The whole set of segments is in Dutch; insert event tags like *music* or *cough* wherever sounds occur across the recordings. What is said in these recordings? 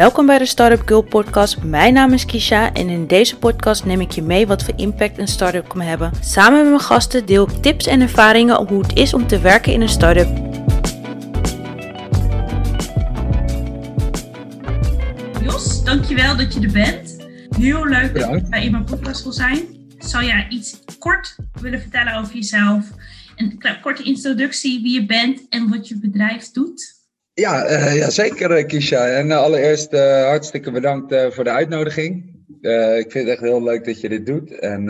Welkom bij de Startup Girl podcast. Mijn naam is Kisha en in deze podcast neem ik je mee wat voor impact een start-up kan hebben. Samen met mijn gasten deel ik tips en ervaringen op hoe het is om te werken in een start-up. Jos, dankjewel dat je er bent. Heel leuk dat je bij in mijn podcast wil zijn. Zou jij iets kort willen vertellen over jezelf? Een korte introductie, wie je bent en wat je bedrijf doet? Ja, uh, ja zeker eh, Kisha. En uh, allereerst hartstikke bedankt voor de uitnodiging. ik vind het echt heel leuk dat je dit doet. En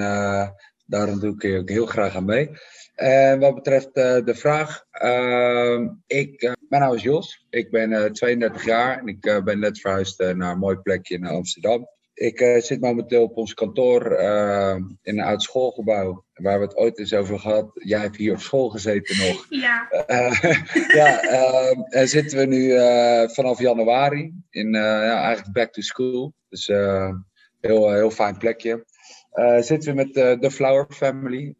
daarom doe ik je ook heel graag aan mee. En wat betreft de vraag, ehm, ik, mijn naam is Jos. Ik ben 32 jaar en ik ben net verhuisd naar een mooi plekje in Amsterdam. Ik uh, zit momenteel op ons kantoor uh, in een oud schoolgebouw. Waar we het ooit eens over gehad. Jij hebt hier op school gezeten nog. *laughs* Ja. Uh, *laughs* ja, en zitten we nu vanaf januari in ja, eigenlijk back to school. Dus heel, heel fijn plekje. zitten we met de Flower Family.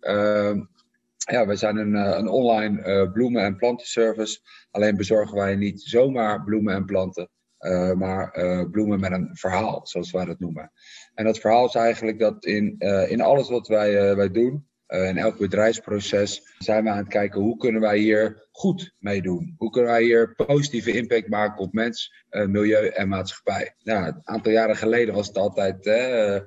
ja, we zijn een, een online bloemen- en plantenservice. Alleen bezorgen wij niet zomaar bloemen en planten. Uh, maar uh, bloemen met een verhaal, zoals wij dat noemen. En dat verhaal is eigenlijk dat in, uh, in alles wat wij, wij doen, in elk bedrijfsproces, zijn we aan het kijken hoe kunnen wij hier goed mee doen? Hoe kunnen wij hier positieve impact maken op mens, milieu en maatschappij? Nou, een aantal jaren geleden was het altijd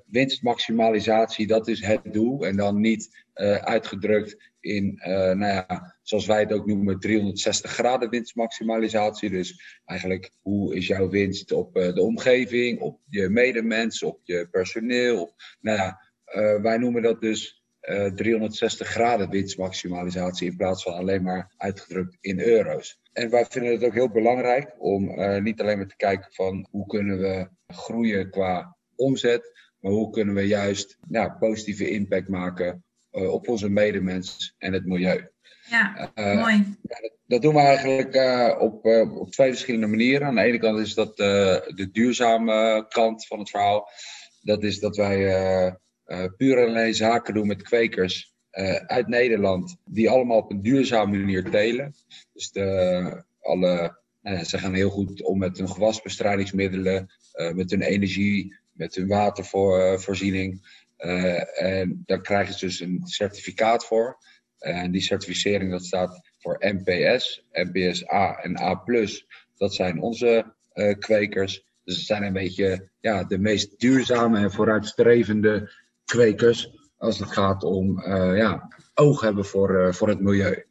winstmaximalisatie, dat is het doel. En dan niet uitgedrukt in, nou ja, zoals wij het ook noemen, 360 graden winstmaximalisatie. Dus eigenlijk, hoe is jouw winst op uh, de omgeving, op je medemens, op je personeel? Nou ja, uh, wij noemen dat dus uh, eh, 360 graden winstmaximalisatie in plaats van alleen maar uitgedrukt in euro's. En wij vinden het ook heel belangrijk om niet alleen maar te kijken van hoe kunnen we groeien qua omzet, maar hoe kunnen we juist ja, positieve impact maken op onze medemens en het milieu. Ja, uh, mooi. dat, doen we eigenlijk uh, op, uh, op twee verschillende manieren. Aan de ene kant is dat de duurzame kant van het verhaal. Dat is dat wij puur en alleen zaken doen met kwekers uit Nederland, die allemaal op een duurzame manier telen. Dus de, alle, ze gaan heel goed om met hun gewasbestrijdingsmiddelen, met hun energie, met hun watervoorziening. En daar krijgen ze dus een certificaat voor. En die certificering dat staat voor NPS, NPS A en A+. Dat zijn onze uh, kwekers. Dus het zijn een beetje ja, de meest duurzame en vooruitstrevende kwekers als het gaat om uh, ja, oog hebben voor, uh, voor het milieu.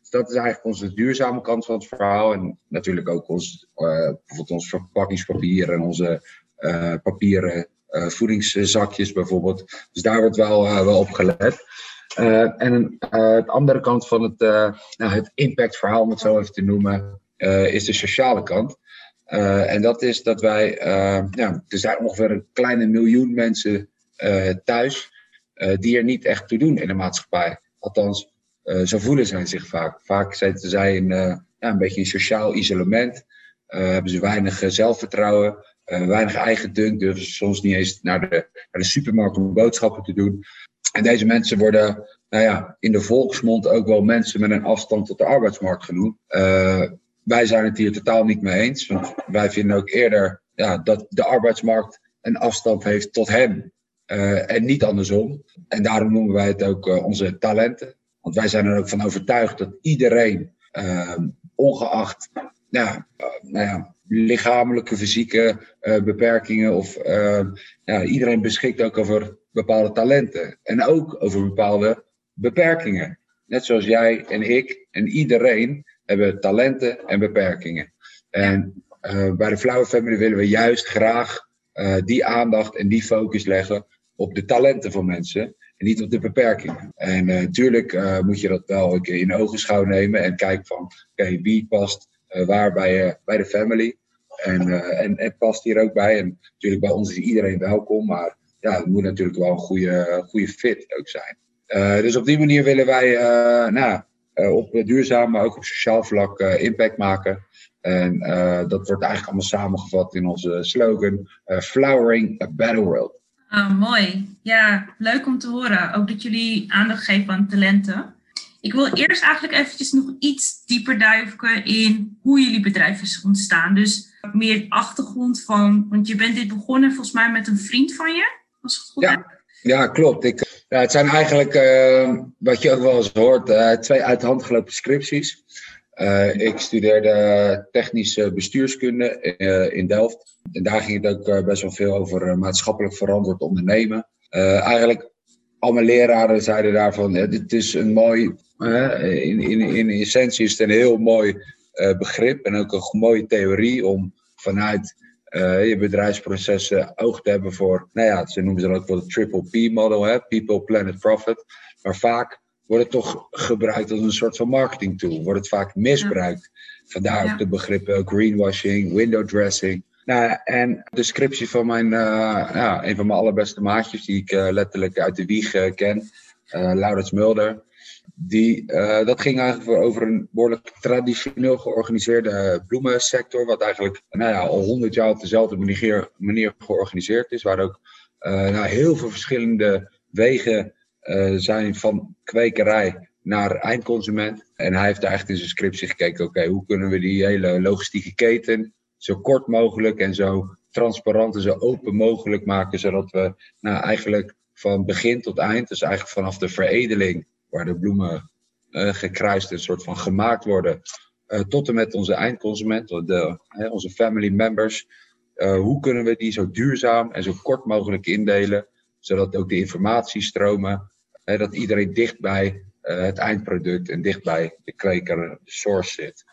Dus dat is eigenlijk onze duurzame kant van het verhaal. En natuurlijk ook ons, bijvoorbeeld ons verpakkingspapier en onze papieren voedingszakjes bijvoorbeeld. Dus daar wordt wel, wel op gelet. Uh, en uh, het andere kant van het, uh, nou, het impactverhaal, om het zo even te noemen, is de sociale kant. en dat is dat wij, ja, er zijn ongeveer een kleine miljoen mensen thuis die er niet echt toe doen in de maatschappij. Althans, zo voelen zij zich vaak. Vaak zitten zij in, ja, een beetje in sociaal isolement, hebben ze weinig zelfvertrouwen, weinig eigen dunk, durven soms niet eens naar de, naar de supermarkt om boodschappen te doen. En deze mensen worden nou ja, in de volksmond ook wel mensen met een afstand tot de arbeidsmarkt genoemd. Uh, wij zijn het hier totaal niet mee eens. Want wij vinden ook eerder ja, dat de arbeidsmarkt een afstand heeft tot hem. Uh, en niet andersom. En daarom noemen wij het ook onze talenten. Want wij zijn er ook van overtuigd dat iedereen, ongeacht nou, nou ja, lichamelijke, fysieke beperkingen of ja, iedereen beschikt ook over bepaalde talenten. En ook over bepaalde beperkingen. Net zoals jij en ik en iedereen hebben talenten en beperkingen. En uh, bij de Flower Family willen we juist graag uh, die aandacht en die focus leggen op de talenten van mensen en niet op de beperkingen. En natuurlijk moet je dat wel een keer in ogenschouw nemen en kijken van oké, wie past waar bij, bij de family. En, en het past hier ook bij. En natuurlijk bij ons is iedereen welkom, maar ja, het moet natuurlijk wel een goede, goede fit ook zijn. Dus op die manier willen wij nou, op duurzaam, maar ook op sociaal vlak impact maken. En dat wordt eigenlijk allemaal samengevat in onze slogan: Flowering a Better World. Ah, mooi. Ja, leuk om te horen. Ook dat jullie aandacht geven aan talenten. Ik wil eerst eigenlijk eventjes nog iets dieper duiken in hoe jullie bedrijf is ontstaan. Dus meer achtergrond van, want je bent dit begonnen volgens mij met een vriend van je, als het goed ja. Ja, klopt. Ik, ja, het zijn eigenlijk, uh, wat je ook wel eens hoort, uh, twee uit de hand gelopen scripties. Uh, ik studeerde technische bestuurskunde in Delft. En daar ging het ook best wel veel over maatschappelijk verantwoord ondernemen. eigenlijk al mijn leraren zeiden daarvan, dit is een mooi, in, in, in essentie is het een heel mooi begrip en ook een mooie theorie om vanuit uh, je bedrijfsprocessen oog te hebben voor, nou ja, ze noemen ze dan ook wel de triple P model, hè? people, planet, profit. Maar vaak wordt het toch gebruikt als een soort van marketing tool, wordt het vaak misbruikt. Vandaar ook de begrippen greenwashing, window dressing. Nou, en de scriptie van mijn, uh, ja, een van mijn allerbeste maatjes, die ik uh, letterlijk uit de wieg ken, Laurens Mulder die, dat ging eigenlijk over een behoorlijk traditioneel georganiseerde bloemensector, wat eigenlijk nou ja, al honderd jaar op dezelfde manier, georganiseerd is, waar ook uh, nou, heel veel verschillende wegen zijn van kwekerij naar eindconsument. En hij heeft echt in zijn scriptie gekeken, oké, hoe kunnen we die hele logistieke keten zo kort mogelijk en zo transparant en zo open mogelijk maken, zodat we nou, eigenlijk van begin tot eind, dus eigenlijk vanaf de veredeling waar de bloemen uh, gekruist een soort van gemaakt worden. Uh, tot en met onze eindconsument, de, onze family members. Uh, hoe kunnen we die zo duurzaam en zo kort mogelijk indelen, zodat ook de informatiestromen, dat iedereen dicht bij het eindproduct en dicht bij de kweker, de source zit.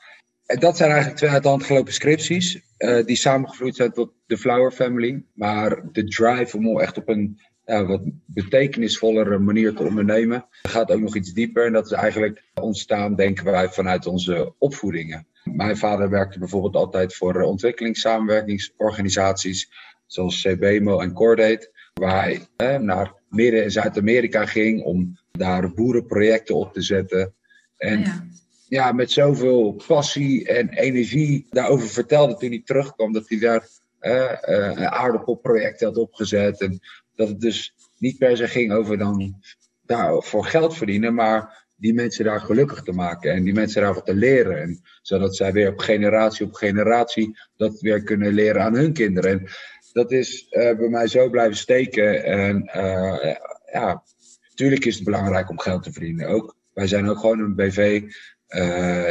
En dat zijn eigenlijk twee uit de hand gelopen scripties, die samengevloeid zijn tot de Flower Family. Maar de drive om echt op een wat betekenisvollere manier te ondernemen. gaat ook nog iets dieper en dat is eigenlijk ontstaan, denken wij, vanuit onze opvoedingen. Mijn vader werkte bijvoorbeeld altijd voor ontwikkelingssamenwerkingsorganisaties zoals CBMO en Cordate, waar hij eh, naar Midden- en Zuid-Amerika ging om daar boerenprojecten op te zetten. En ja. Ja. met zoveel passie en energie daarover vertelde toen hij terugkwam dat hij daar uh, een aardappelproject had opgezet. En dat het dus niet per se ging over dan daar voor geld verdienen, maar die mensen daar gelukkig te maken en die mensen daarvoor te leren. En zodat zij weer op generatie op generatie dat weer kunnen leren aan hun kinderen. En dat is uh, bij mij zo blijven steken. En uh, ja, natuurlijk is het belangrijk om geld te verdienen ook. Wij zijn ook gewoon een BV,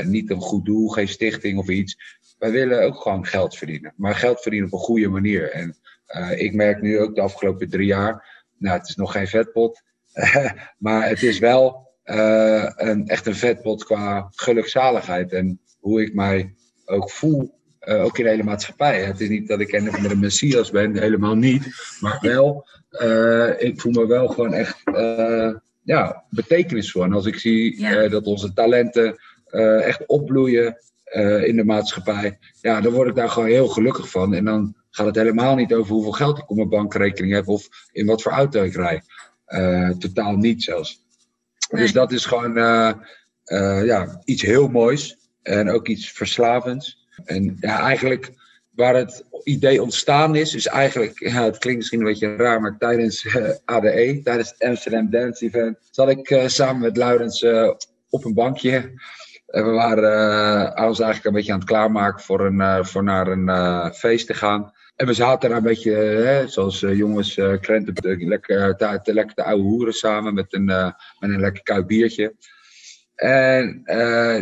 niet een goed doel, geen stichting of iets. Wij willen ook gewoon geld verdienen, maar geld verdienen op een goede manier. En uh, ik merk nu ook de afgelopen drie jaar, nou het is nog geen vetpot, *laughs* maar het is wel uh, een, echt een vetpot qua gelukzaligheid en hoe ik mij ook voel, ook in de hele maatschappij. Het is niet dat ik een of andere messias ben, helemaal niet, maar wel, ik voel me wel gewoon echt ja, betekenisvol. En als ik zie ja. dat onze talenten echt opbloeien in de maatschappij, ja, dan word ik daar gewoon heel gelukkig van. En dan gaat het helemaal niet over hoeveel geld ik op mijn bankrekening heb of in wat voor auto ik rij. Totaal niet zelfs. Nee. Dus dat is gewoon ja, iets heel moois en ook iets verslavends. En ja, eigenlijk waar het idee ontstaan is, is eigenlijk, ja, het klinkt misschien een beetje raar, maar tijdens ADE, tijdens het Amsterdam Dance Event, zat ik samen met Laurens op een bankje en we waren uh, ons eigenlijk een beetje aan het klaarmaken voor, een, uh, voor naar een uh, feest te gaan. En we zaten daar een beetje, hè, zoals jongens, krenten, lekker, lekker de oude hoeren samen met een, met een lekker koud biertje. En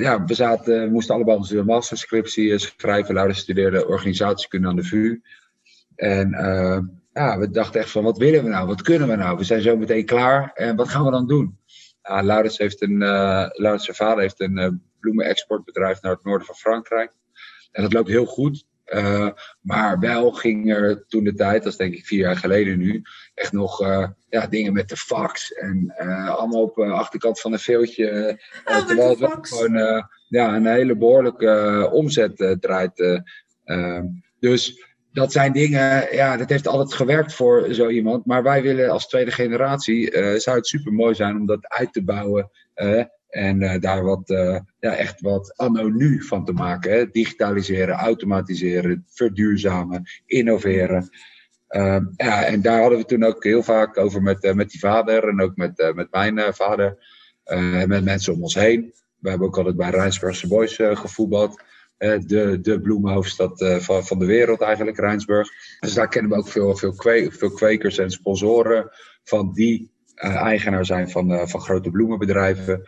ja, we, zaten, moesten allebei onze masterscriptie schrijven. Laura studeerde organisatiekunde aan de VU. En ja, we dachten echt van, wat willen we nou? Wat kunnen we nou? We zijn zo meteen klaar. En wat gaan we dan doen? Laurens heeft een, Laurens zijn vader heeft een bloemenexportbedrijf naar het noorden van Frankrijk. En dat loopt heel goed. Uh, maar wel ging er toen de tijd, dat is denk ik vier jaar geleden nu, echt nog uh, ja, dingen met de fax. En uh, allemaal op de achterkant van een veeltje. Oh, terwijl het wel gewoon ja, een hele behoorlijke omzet draait. Ehm, dus dat zijn dingen, ja, dat heeft altijd gewerkt voor zo iemand. Maar wij willen als tweede generatie, zou het super mooi zijn om dat uit te bouwen. En uh, daar wat, uh, ja, echt wat anno nu van te maken. Hè? Digitaliseren, automatiseren, verduurzamen, innoveren. Uh, ja, en daar hadden we toen ook heel vaak over met, met die vader en ook met, met mijn vader. met mensen om ons heen. We hebben ook altijd bij Rijnsburgse Boys gevoetbald. de, de bloemenhoofdstad van, van de wereld eigenlijk, Rijnsburg. Dus daar kennen we ook veel, veel, veel kwekers en sponsoren van die eigenaar zijn van, van grote bloemenbedrijven.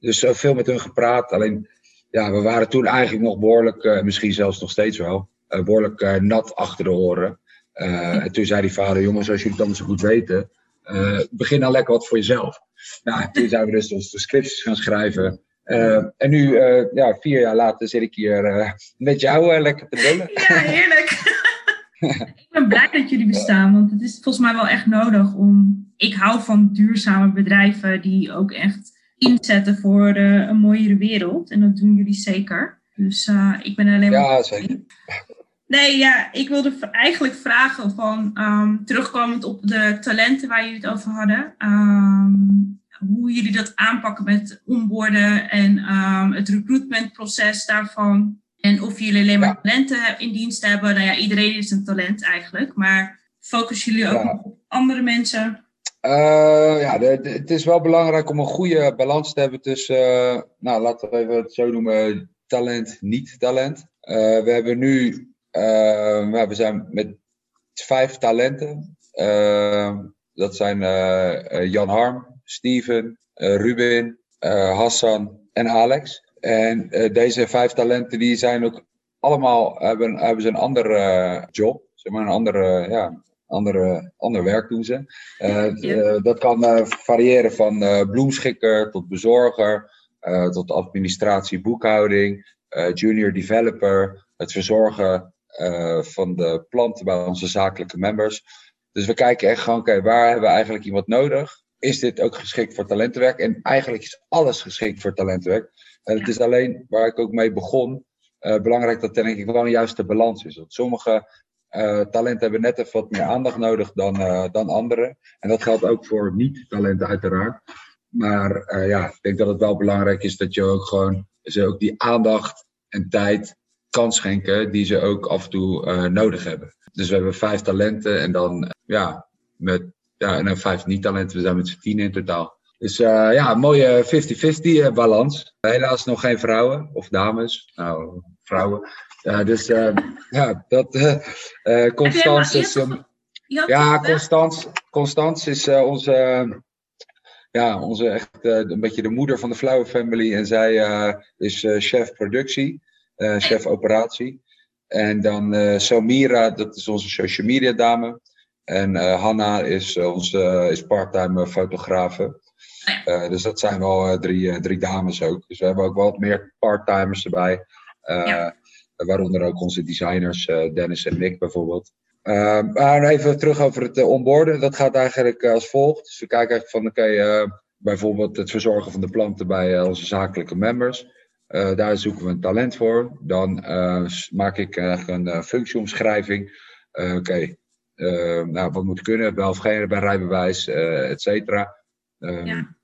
Dus veel met hun gepraat. Alleen, ja, we waren toen eigenlijk nog behoorlijk, misschien zelfs nog steeds wel, behoorlijk nat achter de oren. Uh, en toen zei die vader, jongens, als jullie het dan zo goed weten, uh, begin dan lekker wat voor jezelf. Nou, toen zijn we dus onze scripties gaan schrijven. Uh, en nu, ja, vier jaar later zit ik hier met jou lekker te lullen. Ja, heerlijk. *laughs* ik ben blij dat jullie bestaan, want het is volgens mij wel echt nodig om... Ik hou van duurzame bedrijven die ook echt inzetten voor een mooiere wereld. En dat doen jullie zeker. Dus ik ben alleen maar... Ja, zeker. Nee, ja, ik wilde eigenlijk vragen van, um, terugkomend op de talenten waar jullie het over hadden, um, hoe jullie dat aanpakken met onboorden en um, het recruitmentproces daarvan. En of jullie alleen maar talenten in dienst hebben. Nou ja, iedereen is een talent eigenlijk, maar focussen jullie ook op andere mensen? Uh, ja, het is wel belangrijk om een goede balans te hebben tussen, uh, nou laten we even het zo noemen, talent, niet talent. Uh, we hebben nu we zijn met vijf talenten. Dat zijn Jan Harm, Steven, Ruben, Hassan en Alex. En deze vijf talenten die zijn ook allemaal hebben, hebben ze een andere job. Zeg maar een andere, ja, andere, ander werk doen ze. Uh, dat kan variëren van bloemschikker tot bezorger, tot administratie, boekhouding, junior developer, het verzorgen van de planten bij onze zakelijke members. Dus we kijken echt gewoon, oké, waar hebben we eigenlijk iemand nodig? Is dit ook geschikt voor talentenwerk? En eigenlijk is alles geschikt voor talentenwerk. En het is alleen, waar ik ook mee begon, uh, belangrijk dat denk ik wel een juiste balans is. Want sommige uh, talenten hebben net even wat meer aandacht nodig dan, dan anderen. En dat geldt ook voor niet-talenten uiteraard. Maar ja, ik denk dat het wel belangrijk is dat je ook gewoon ze ook die aandacht en tijd kans schenken die ze ook af en toe nodig hebben. Dus we hebben vijf talenten en dan ja, met ja, en dan vijf niet-talenten. We zijn met z'n tien in totaal. Dus ja, mooie 50-50 balans. Helaas nog geen vrouwen of dames. Nou, vrouwen. Dus ja, dat. Constance is. Um, ja, Constance, Constance is onze ja, onze echt een beetje de moeder van de Flower Family. En zij is chef productie chef operatie. En dan Samira, dat is onze social media dame. En Hanna is onze is parttime fotografe. dus dat zijn wel drie, drie dames ook. Dus we hebben ook wat meer parttimers erbij. Ja. Waaronder ook onze designers, Dennis en Nick bijvoorbeeld. maar even terug over het onboarden. Dat gaat eigenlijk als volgt. Dus we kijken eigenlijk van, oké, bijvoorbeeld het verzorgen van de planten bij onze zakelijke members. Daar zoeken we een talent voor. Dan maak ik een functieomschrijving. Oké, nou, wat moet kunnen? Wel of geen bij rijbewijs, et cetera. Um, ja.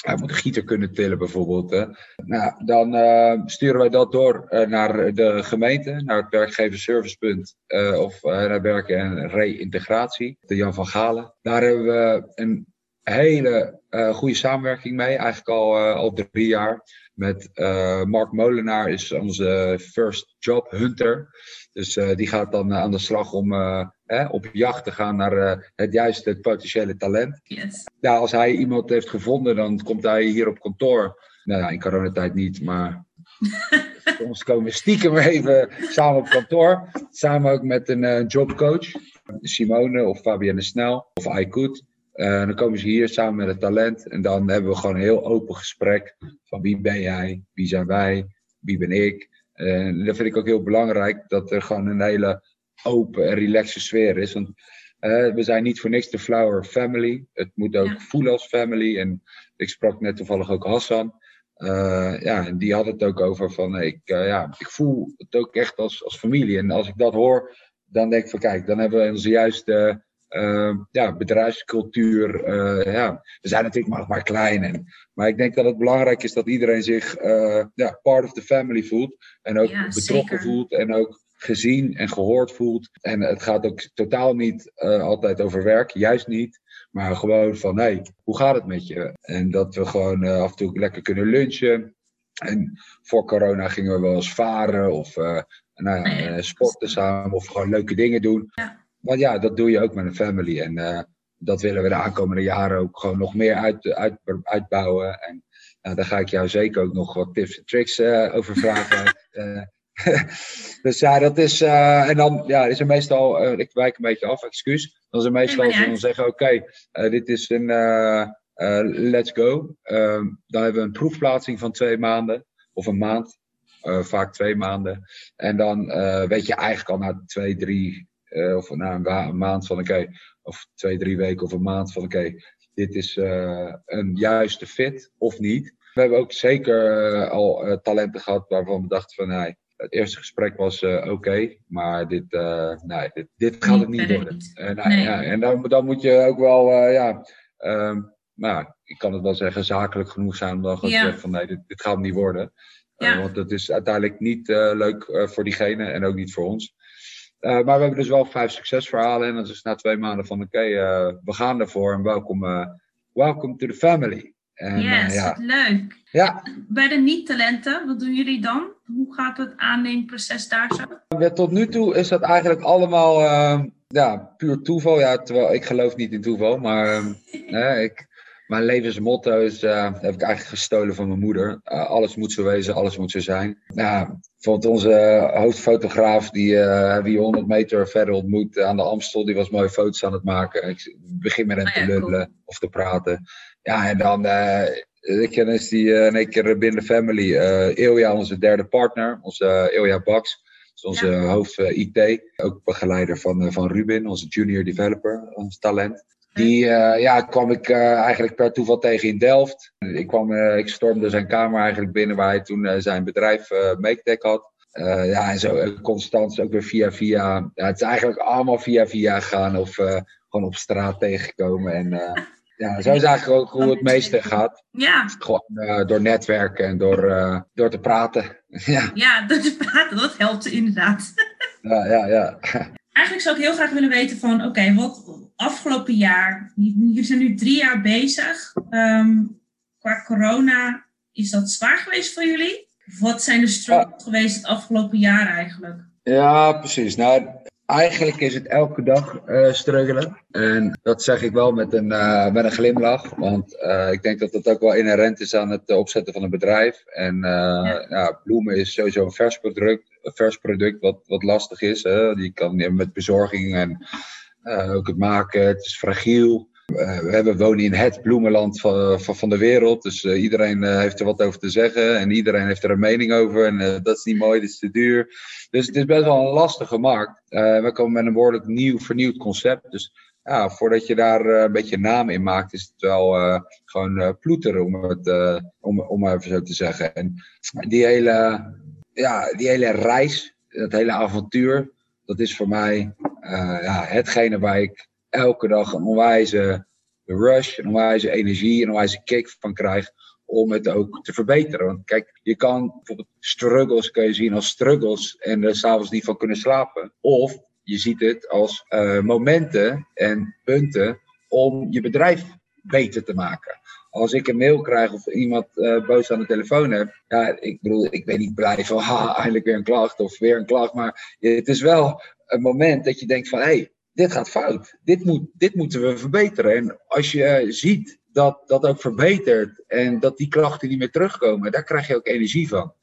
Hij moet een gieter kunnen tillen bijvoorbeeld. Hè. Nou, dan sturen wij dat door naar de gemeente, naar het werkgeverservicepunt of naar werk- en reïntegratie, de Jan van Galen. Daar hebben we een hele goede samenwerking mee, eigenlijk al, al drie jaar met uh, Mark Molenaar is onze first job hunter. Dus uh, die gaat dan aan de slag om uh, op jacht te gaan naar het juiste, potentiële talent. Yes. Ja, als hij iemand heeft gevonden, dan komt hij hier op kantoor. Nou ja, in coronatijd niet, maar *laughs* soms komen we stiekem even samen op kantoor. Samen ook met een jobcoach, Simone of Fabienne Snel of I Could. Uh, dan komen ze hier samen met het talent en dan hebben we gewoon een heel open gesprek van wie ben jij, wie zijn wij, wie ben ik. En dat vind ik ook heel belangrijk, dat er gewoon een hele open en relaxe sfeer is. Want uh, we zijn niet voor niks de Flower Family. Het moet ook ja. voelen als family. En ik sprak net toevallig ook Hassan. Ja, en die had het ook over van, ik, ja, ik voel het ook echt als, als familie. En als ik dat hoor, dan denk ik van, kijk, dan hebben we onze juiste uh, ja, bedrijfscultuur. Uh, ja, we zijn natuurlijk maar, maar klein. En, maar ik denk dat het belangrijk is dat iedereen zich uh, ja, part of the family voelt. En ook ja, betrokken zeker. voelt. En ook gezien en gehoord voelt. En het gaat ook totaal niet altijd over werk, juist niet. Maar gewoon van, hé, hey, hoe gaat het met je? En dat we gewoon af en toe lekker kunnen lunchen. En voor corona gingen we wel eens varen of nou ja, sporten samen of gewoon leuke dingen doen. Ja. Want ja, dat doe je ook met een family. En dat willen we de aankomende jaren ook gewoon nog meer uit, uit, uitbouwen. En nou, daar ga ik jou zeker ook nog wat tips en tricks uh, over vragen. uh, *laughs* *laughs* dus ja, dat is. En dan ja, is er meestal. ik wijk een beetje af, excuus. Dan is er meestal als we dan zeggen: oké, okay, dit is een. let's go. Ehm, dan hebben we een proefplaatsing van twee maanden. Of een maand. vaak twee maanden. En dan weet je eigenlijk al na twee, drie. Of na een, een maand van: oké, okay, of twee, drie weken of een maand van: oké, dit is uh, een juiste fit of niet. We hebben ook zeker uh, al talenten gehad waarvan we dachten van nee, het eerste gesprek was oké, okay, maar dit, nee, dit, dit gaat het niet worden. Nee. ja, en dan, dan moet je ook wel, ja, um, nou, ik kan het wel zeggen, zakelijk genoeg zijn om dan gewoon ja. te zeggen van nee, dit, dit gaat het niet worden. Ja. want dat is uiteindelijk niet leuk voor diegene en ook niet voor ons. Uh, maar we hebben dus wel vijf succesverhalen. En dat is na twee maanden van oké, okay, uh, we gaan ervoor. En welkom, uh, welcome to the family. En, yes, ja. leuk. Ja. Bij de niet-talenten, wat doen jullie dan? Hoe gaat het aanneemproces daar zo? Ja, tot nu toe is dat eigenlijk allemaal ja, puur toeval. Ja, terwijl ik geloof niet in toeval. Maar *laughs* ik, mijn levensmotto is, uh, heb ik eigenlijk gestolen van mijn moeder. Uh, alles moet zo wezen, alles moet zo zijn. Nou, bijvoorbeeld onze hoofdfotograaf, die uh, hebben we 100 meter verder ontmoet aan de Amstel. Die was mooie foto's aan het maken. Ik begin met hem ah, te lullen of te praten. Ja, en dan, ik ken is die in één keer binnen de family. Ilja, onze derde partner, onze Ilja Bax. onze ja. hoofd IT. Ook begeleider van, van Ruben, onze junior developer, ons talent. Die uh, ja, kwam ik uh, eigenlijk per toeval tegen in Delft. Ik, kwam, uh, ik stormde zijn kamer eigenlijk binnen waar hij toen zijn bedrijf MakeTech had. ja, en zo constant ook weer via via. Ja, het is eigenlijk allemaal via via gegaan of gewoon op straat tegengekomen. En ja, zo is eigenlijk ook hoe het meeste gaat. Ja. Gewoon door netwerken en door, door te praten. *laughs* ja. ja, door te praten, dat helpt inderdaad. ja, ja, ja. Eigenlijk zou ik heel graag willen weten van, oké, wat afgelopen jaar, jullie zijn nu drie jaar bezig. Um, qua corona, is dat zwaar geweest voor jullie? Wat zijn de struggles geweest het afgelopen jaar eigenlijk? Ja, precies. Nou, eigenlijk is het elke dag uh, struggelen. En dat zeg ik wel met een, uh, met een glimlach. Want uh, ik denk dat dat ook wel inherent is aan het opzetten van een bedrijf. En ja. ja. bloemen is sowieso een vers product, een vers product wat, wat lastig is. Hè? Die kan met bezorging en ook het maken. Het is fragiel. We hebben wonen in het bloemenland van, van, de wereld. Dus iedereen heeft er wat over te zeggen. En iedereen heeft er een mening over. En dat is niet mooi, dat is te duur. Dus het is best wel een lastige markt. Uh, we komen met een behoorlijk nieuw, vernieuwd concept. Dus ja, voordat je daar uh, een beetje naam in maakt, is het wel uh, gewoon ploeteren, om het om, om even zo te zeggen. En die hele, ja, die hele reis, dat hele avontuur, dat is voor mij ja, hetgene waar ik elke dag een onwijze rush, een onwijze energie, een onwijze kick van krijg om het ook te verbeteren. Want kijk, je kan bijvoorbeeld struggles kun je zien als struggles en er s'avonds niet van kunnen slapen. Of je ziet het als uh, momenten en punten om je bedrijf beter te maken. Als ik een mail krijg of iemand uh, boos aan de telefoon heb, ja, ik bedoel, ik ben niet blij van, ha, eindelijk weer een klacht of weer een klacht, maar het is wel een moment dat je denkt van, hé, hey, dit gaat fout, dit, moet, dit moeten we verbeteren. En als je ziet dat dat ook verbetert en dat die klachten niet meer terugkomen, daar krijg je ook energie van.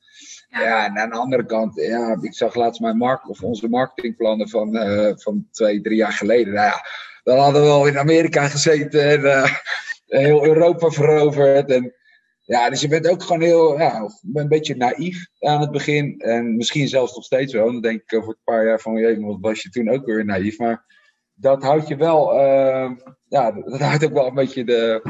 Ja, en aan de andere kant, ja, ik zag laatst mijn markt, of onze marketingplannen van, uh, van twee, drie jaar geleden. Nou ja, dan hadden we al in Amerika gezeten en uh, heel Europa veroverd. En, ja, dus je bent ook gewoon heel, ja, een beetje naïef aan het begin. En misschien zelfs nog steeds wel. Dan denk ik over een paar jaar van, jee, wat was je toen ook weer naïef. Maar dat houdt je wel, uh, ja, dat houdt ook wel een beetje de,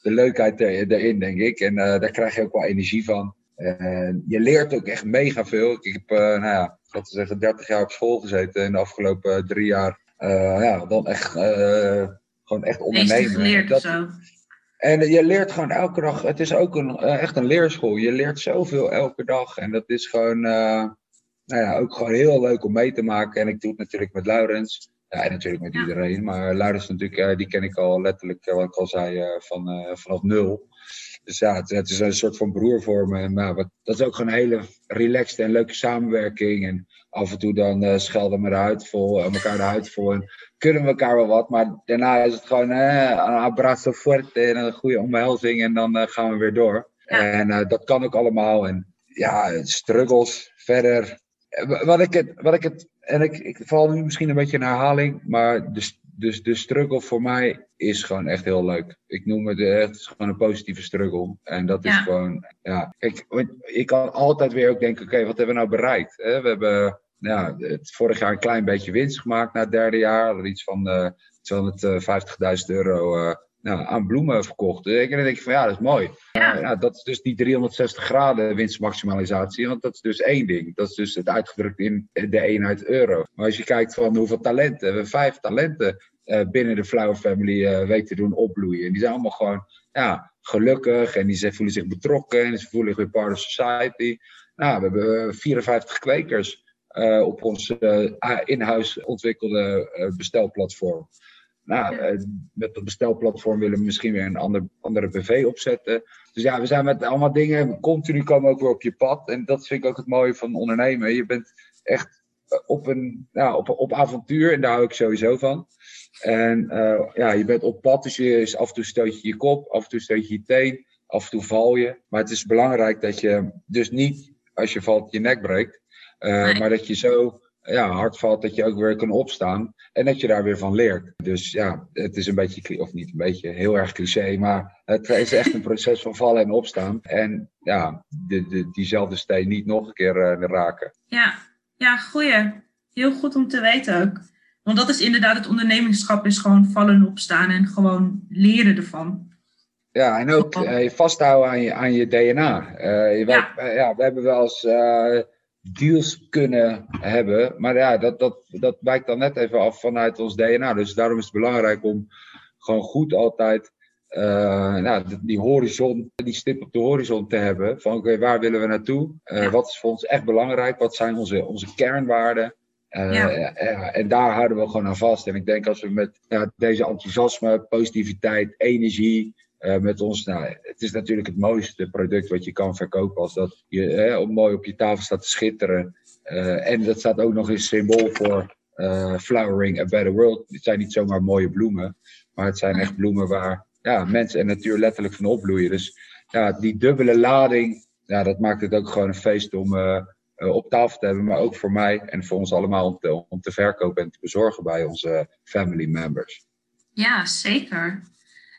de leukheid erin, denk ik. En uh, daar krijg je ook wel energie van. En je leert ook echt mega veel. Ik heb, uh, nou ja, wat te zeggen, 30 jaar op school gezeten in de afgelopen drie jaar. ja, dan echt, gewoon echt ondernemen. Geleerd dat, zo. En je leert gewoon elke dag, het is ook een, echt een leerschool. Je leert zoveel elke dag. En dat is gewoon, nou ja, ook gewoon heel leuk om mee te maken. En ik doe het natuurlijk met Laurens. Ja, natuurlijk met iedereen. Maar Luiders natuurlijk, die ken ik al letterlijk, wat ik al zei, van, vanaf nul. Dus ja, het, is een soort van broer voor me. Maar wat, dat is ook gewoon een hele relaxed en leuke samenwerking. En af en toe dan schelden we de huid vol, elkaar de huid vol. En kunnen we elkaar wel wat. Maar daarna is het gewoon een abrazo forte en een goede omhelzing. En dan gaan we weer door. En dat kan ook allemaal. En ja, struggles verder. Wat ik het, wat ik het en ik, ik val nu misschien een beetje in herhaling, maar de, dus de struggle voor mij is gewoon echt heel leuk. Ik noem het echt het is gewoon een positieve struggle. En dat is gewoon, ja. Kijk, ik kan altijd weer ook denken: oké, wat hebben we nou bereikt? We hebben ja, het vorig jaar een klein beetje winst gemaakt na het derde jaar. Iets van uh, eh, 250.000 euro uh, nou, aan bloemen verkocht. En dan denk ik van ja, dat is mooi. Ja. ja. dat is dus die 360 graden winstmaximalisatie. Want dat is dus één ding. Dat is dus het uitgedrukt in de eenheid euro. Maar als je kijkt van hoeveel talenten, we hebben vijf talenten uh, binnen de Flower Family uh, weten te doen opbloeien. En die zijn allemaal gewoon ja, gelukkig en die voelen zich betrokken en ze voelen zich weer part of society. Nou, we hebben 54 kwekers uh, op ons in-huis ontwikkelde bestelplatform. Nou, met dat bestelplatform willen we misschien weer een ander, andere BV opzetten. Dus ja, we zijn met allemaal dingen, continu komen ook weer op je pad. En dat vind ik ook het mooie van ondernemen. Je bent echt op, een, ja, op, op avontuur en daar hou ik sowieso van. En uh, ja, je bent op pad, dus je, af en toe stoot je je kop, af en toe stoot je je teen, af en toe val je. Maar het is belangrijk dat je dus niet, als je valt, je nek breekt. Uh, Maar dat je zo ja, hard valt dat je ook weer kan opstaan. En dat je daar weer van leert. Dus ja, het is een beetje, of niet een beetje, heel erg cliché. Maar het is echt een proces van vallen en opstaan. En ja, de, de, diezelfde steen niet nog een keer uh, raken. Ja, ja, goeie. Heel goed om te weten ook. Want dat is inderdaad het ondernemingschap, is gewoon vallen en opstaan en gewoon leren ervan. Ja, en ook uh, vasthouden aan je, aan je DNA. Uh, je ja. ja. we hebben wel eens uh, deals kunnen hebben, maar ja, dat, dat, dat wijkt dan net even af vanuit ons DNA. Dus daarom is het belangrijk om gewoon goed altijd nou, die horizon, die stip op de horizon te hebben. Van oké, waar willen we naartoe? Wat is voor ons echt belangrijk? Wat zijn onze, onze kernwaarden? Uh, ja. en daar houden we gewoon aan vast. En ik denk als we met ja, deze enthousiasme, positiviteit, energie, uh, met ons, nou, het is natuurlijk het mooiste product wat je kan verkopen als dat je mooi op je tafel staat te schitteren. Uh, en dat staat ook nog eens symbool voor Flowering a Better World. Het zijn niet zomaar mooie bloemen, maar het zijn echt bloemen waar ja, mensen en natuur letterlijk van opbloeien. Dus ja, die dubbele lading, ja, dat maakt het ook gewoon een feest om eh, op tafel te hebben, maar ook voor mij en voor ons allemaal om om te verkopen en te bezorgen bij onze family members. Ja, zeker.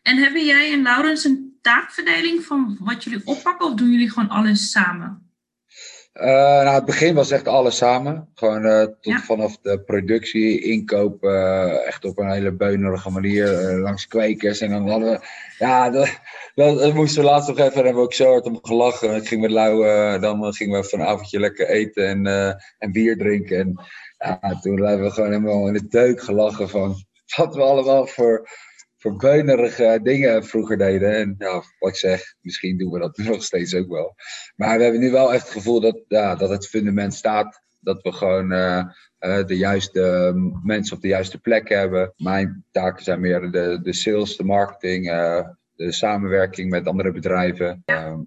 En hebben jij en Laurens een taakverdeling van wat jullie oppakken of doen jullie gewoon alles samen? Uh, nou, het begin was echt alles samen. Gewoon uh, tot vanaf de productie, inkoop, uh, echt op een hele beunerige manier langs kwekers. En dan hadden we, ja, dat, dat, moesten we laatst nog even, hebben we ook zo hard om gelachen. Ik ging met Lau, dan gingen we vanavondje lekker eten en, en bier drinken. En ja, toen hebben we gewoon helemaal in de deuk gelachen van wat we allemaal voor voor beunerige dingen vroeger deden. En ja, wat ik zeg, misschien doen we dat *laughs* nog steeds ook wel. Maar we hebben nu wel echt het gevoel dat, ja, dat het fundament staat. Dat we gewoon uh, uh, de juiste mensen op de juiste plek hebben. Mijn taken zijn meer de, de sales, de marketing, uh, de samenwerking met andere bedrijven,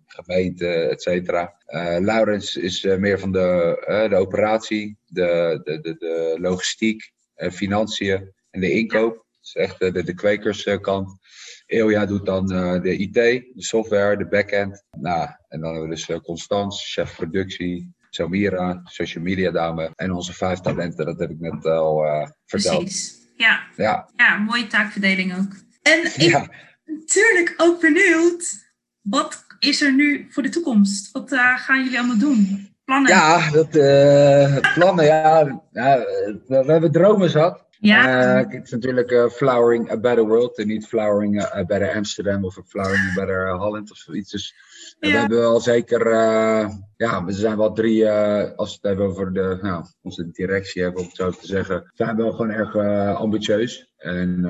gemeenten, et cetera. Laurens is meer van de, de operatie, de, de, de, de logistiek, financiën en de inkoop is echt de, de kwekerskant. Eoja doet dan uh, de IT, de software, de backend. Nou, en dan hebben we dus uh, Constans, chef productie, Samira, social media dame. En onze vijf talenten, dat heb ik net al verteld. Precies, ja. ja. Ja, mooie taakverdeling ook. En *laughs* ik ja. natuurlijk ook benieuwd, wat is er nu voor de toekomst? Wat gaan jullie allemaal doen? Plannen? Ja, dat, plannen, ja. ja we, we hebben dromen zat. Ja. Uh, het is natuurlijk uh, Flowering a Better World en niet Flowering a, Better Amsterdam of Flowering a Better Holland of zoiets. Dus ja. we hebben wel zeker, uh, ja, we zijn wel drie, als we het hebben over de, nou, onze directie hebben, om het zo te zeggen, zijn we wel gewoon erg ambitieus. En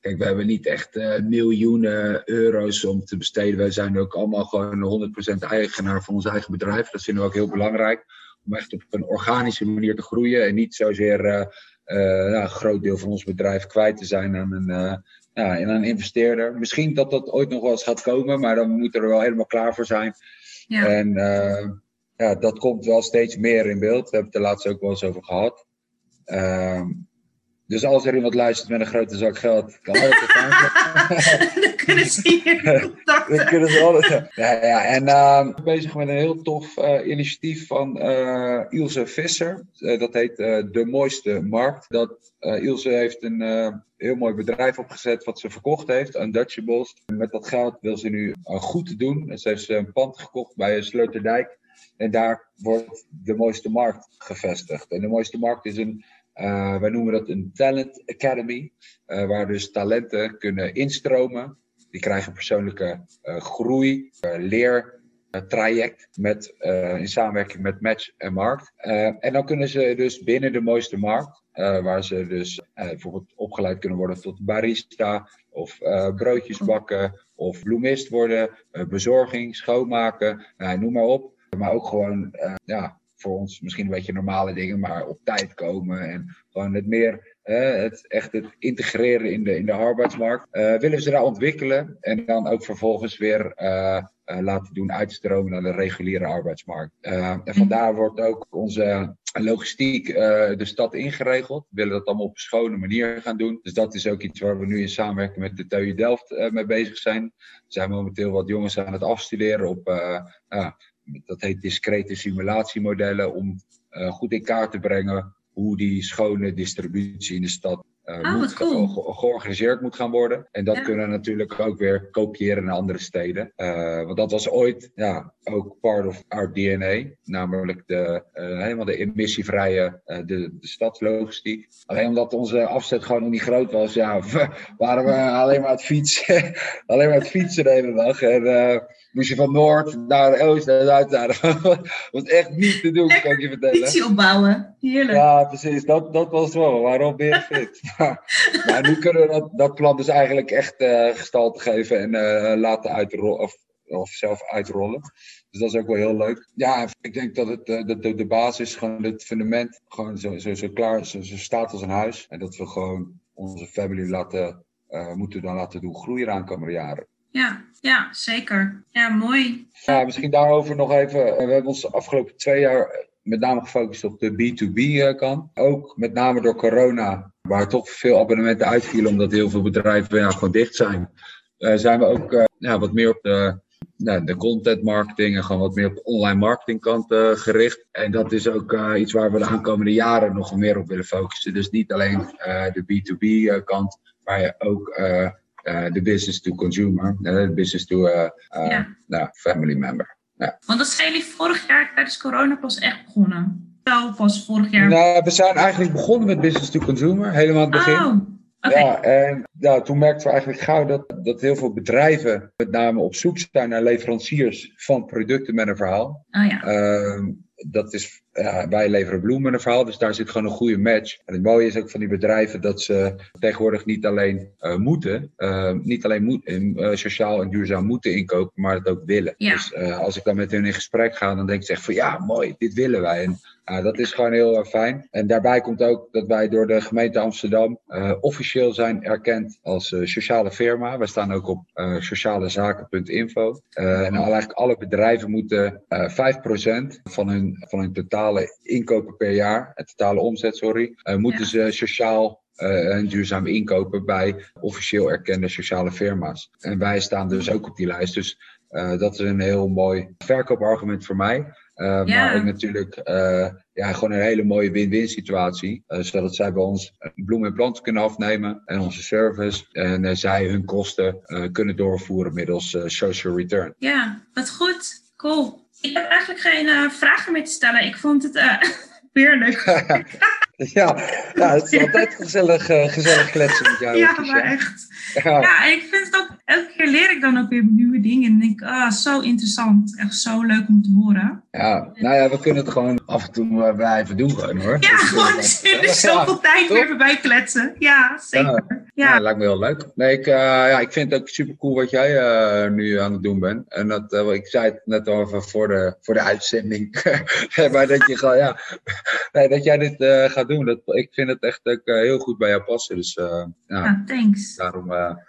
kijk, we hebben niet echt miljoenen euro's om te besteden. Wij zijn ook allemaal gewoon 100% eigenaar van ons eigen bedrijf. Dat vinden we ook heel belangrijk. Om echt op een organische manier te groeien en niet zozeer een groot deel van ons bedrijf kwijt te zijn aan een, ja, in een investeerder. Misschien dat dat ooit nog wel eens gaat komen, maar dan moet er wel helemaal klaar voor zijn. Ja. En ja, dat komt wel steeds meer in beeld. We hebben het er laatst ook wel eens over gehad. Ehm, dus als er iemand luistert met een grote zak geld, kan altijd *laughs* Dan kunnen ze hier contacten. Dan kunnen ze alles. Ja, ja. En uh, ik ben bezig met een heel tof uh, initiatief van uh, Ilse Visser. Uh, dat heet De Mooiste Markt. Dat, Ilse heeft een heel mooi bedrijf opgezet wat ze verkocht heeft, Untouchables. Met dat geld wil ze nu goed doen. Ze heeft een pand gekocht bij Sleuterdijk. En daar wordt de mooiste markt gevestigd. En de mooiste markt is een, wij noemen dat een talent academy, uh, waar dus talenten kunnen instromen. Die krijgen persoonlijke uh, groei, leertraject met, in samenwerking met Match en Markt. en dan kunnen ze dus binnen de mooiste markt, waar ze dus bijvoorbeeld opgeleid kunnen worden tot barista, of broodjes bakken, of bloemist worden, bezorging, schoonmaken, noem maar op. Maar ook gewoon, ja, voor ons misschien een beetje normale dingen, maar op tijd komen en gewoon het meer, het echt het integreren in de, in de arbeidsmarkt. Uh, willen ze daar ontwikkelen en dan ook vervolgens weer laten doen uitstromen naar de reguliere arbeidsmarkt. en vandaar wordt ook onze logistiek de stad ingeregeld. We willen dat allemaal op een schone manier gaan doen. Dus dat is ook iets waar we nu in samenwerking met de TU Delft mee bezig zijn. Er zijn momenteel wat jongens aan het afstuderen op dat heet discrete simulatiemodellen, om uh, goed in kaart te brengen hoe die schone distributie in de stad uh, oh, moet cool. ge georganiseerd moet gaan worden. En dat kunnen we natuurlijk ook weer kopiëren naar andere steden. Uh, want dat was ooit ja, ook part of our DNA, namelijk de, helemaal de emissievrije de, de stadslogistiek. Alleen omdat onze afzet gewoon nog niet groot was, ja, *laughs* waren we alleen maar het fietsen, *laughs* alleen maar het fietsen de hele dag. En, moest je van Noord naar Oost naar Zuid naar. *laughs* Dat was echt niet te doen, kan ik je vertellen. Fietsie opbouwen, heerlijk. Ja, precies. Dat, dat was wel. Waarom ben je fit? maar nu kunnen we dat, dat plan dus eigenlijk echt uh, gestalte geven en uh, laten uitrollen. Of, of zelf uitrollen. Dus dat is ook wel heel leuk. Ja, ik denk dat het uh, de, de, basis, gewoon het fundament, gewoon zo, zo, zo klaar zo, zo staat als een huis. En dat we gewoon onze family laten, moeten dan laten doen groeien de aankomende jaren. Ja, ja, zeker. Ja, mooi. Ja, misschien daarover nog even. We hebben ons de afgelopen twee jaar met name gefocust op de B2B-kant. Ook met name door corona, waar toch veel abonnementen uitvielen omdat heel veel bedrijven ja, gewoon dicht zijn. Zijn we ook wat meer op de, nou, de content marketing en gewoon wat meer op de online marketingkant uh, gericht. En dat is ook iets waar we de aankomende jaren nog meer op willen focussen. Dus niet alleen de B2B-kant, maar ook de business to consumer, de business to ja. nou, family member. Ja. Want dat zijn jullie vorig jaar tijdens corona pas echt begonnen? Wel pas vorig jaar? Nou, we zijn eigenlijk begonnen met business to consumer, helemaal aan het begin. Oh. Okay. Ja, en ja, toen merkten we eigenlijk gauw dat, dat heel veel bedrijven met name op zoek zijn naar leveranciers van producten met een verhaal. Oh ja. Uh, dat is, ja, wij leveren bloemen een verhaal, dus daar zit gewoon een goede match. En het mooie is ook van die bedrijven dat ze tegenwoordig niet alleen uh, moeten, uh, niet alleen moet, uh, sociaal en duurzaam moeten inkopen, maar het ook willen. Ja. Dus als ik dan met hun in gesprek ga, dan denk ik echt van ja, mooi, dit willen wij. En dat is gewoon heel fijn. En daarbij komt ook dat wij door de gemeente Amsterdam officieel zijn erkend als sociale firma. We staan ook op socialezaken.info. en eigenlijk alle bedrijven moeten 5% van hun van hun totale inkopen per jaar, het totale omzet, sorry, uh, moeten ze sociaal en duurzaam inkopen bij officieel erkende sociale firma's. En wij staan dus ook op die lijst. Dus uh, dat is een heel mooi verkoopargument voor mij. Uh, ja. Maar ook natuurlijk ja, gewoon een hele mooie win-win situatie. zodat zij bij ons bloemen en planten kunnen afnemen en onze service. En zij hun kosten kunnen doorvoeren middels social return. Ja, wat goed. Cool. Ik heb eigenlijk geen uh, vragen meer te stellen. Ik vond het *laughs* uh, heerlijk. *laughs* *laughs* ja, ja, het is altijd gezellig, uh, gezellig kletsen met jou. Ja, maar echt. Ja. ja, en ik vind het ook, elke keer leer ik dan ook weer nieuwe dingen. En denk ah, zo interessant. Echt zo leuk om te horen. Ja, nou ja, we kunnen het gewoon af en toe blijven doen gewoon hoor. Ja, gewoon er zoveel tijd weer voorbij kletsen. Ja, zeker. Ja. lijkt me heel leuk. Nee, ik, uh, ja, ik vind het ook super cool wat jij uh, nu aan het doen bent. En dat, uh, ik zei het net al even voor de, voor de uitzending. *laughs* maar dat, je gewoon, ja, *laughs* nee, dat jij dit gaat doen. Dat, ik vind het echt ook, heel goed bij jou passen. Dus ja, ja, thanks. Daarom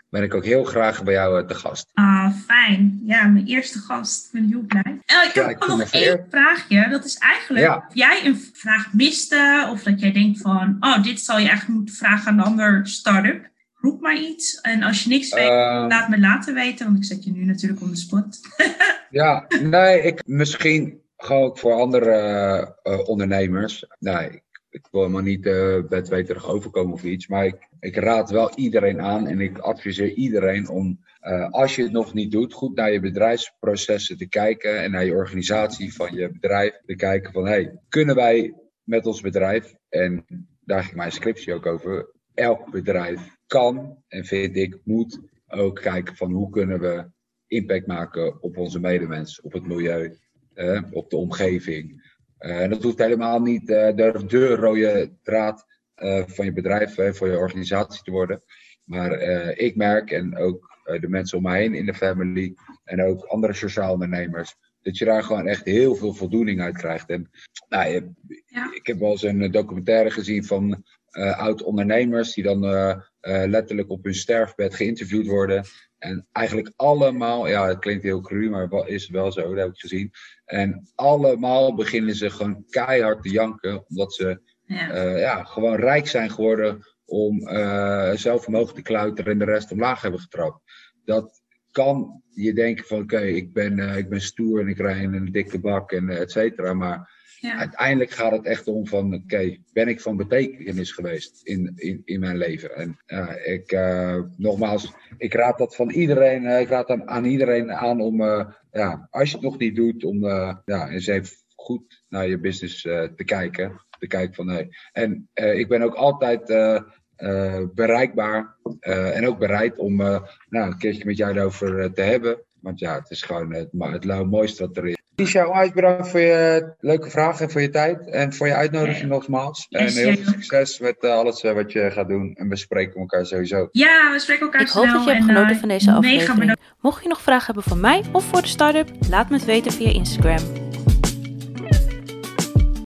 ben ik ook heel graag bij jou te gast. Ah, fijn. Ja, mijn eerste gast. Ik ben heel blij. ik heb nog één vraagje. Dat is eigenlijk of jij een vraag miste. Of dat jij denkt van, oh, dit zal je eigenlijk moeten vragen aan een ander start-up roep maar iets. En als je niks weet, ehm. laat me laten weten, want ik zet je nu natuurlijk op de spot. *laughs* ja, nee, ik, misschien gewoon ook voor andere uh, ondernemers. Nee, ik, wil helemaal niet uh, bedweterig overkomen of iets, maar ik, ik, raad wel iedereen aan en ik adviseer iedereen om, uh, als je het nog niet doet, goed naar je bedrijfsprocessen te kijken en naar je organisatie van je bedrijf te kijken van, hey, kunnen wij met ons bedrijf, en daar ging mijn scriptie ook over, elk bedrijf kan en vind ik moet ook kijken van hoe kunnen we impact maken op onze medemens, op het milieu, eh, op de omgeving. En dat hoeft helemaal niet uh, de, de, rode draad uh, van je bedrijf, voor je organisatie te worden. Maar ik merk, en ook de mensen om mij heen in de family, en ook andere sociale ondernemers, dat je daar gewoon echt heel veel voldoening uit krijgt. En nou, ja. ik heb wel eens een documentaire gezien van uh, oud-ondernemers die dan uh, uh, letterlijk op hun sterfbed geïnterviewd worden. En eigenlijk allemaal, ja, het klinkt heel cru, maar is wel zo, dat heb ik gezien. En allemaal beginnen ze gewoon keihard te janken, omdat ze ja. ja gewoon rijk zijn geworden om zelfvermogen te kluiteren en de rest omlaag hebben getrapt. Dat kan je denken van, oké, ik, ben, ik ben stoer en ik rij in een dikke bak en et cetera, maar Uiteindelijk gaat het echt om van, oké, ben ik van betekenis geweest in, in, in mijn leven? En ik, uh, nogmaals, ik raad dat van iedereen, uh, ik raad aan, aan iedereen aan om, ja, als je het nog niet doet, om ja, eens even goed naar je business te kijken. Te kijken van, nee. En ik ben ook altijd bereikbaar en ook bereid om nou, een keertje met jou erover te hebben. Want ja, het is gewoon het, het mooiste wat er is. Tisha, onwijs bedankt voor je leuke vragen en voor je tijd. En voor je uitnodiging nogmaals. En heel veel succes met eh, alles eh, wat je gaat doen. En we spreken elkaar sowieso. Ja, we spreken elkaar Ik hoop dat je hebt genoten eh, van deze aflevering. Mocht je nog vragen hebben voor mij of voor de start-up, laat me het weten via Instagram.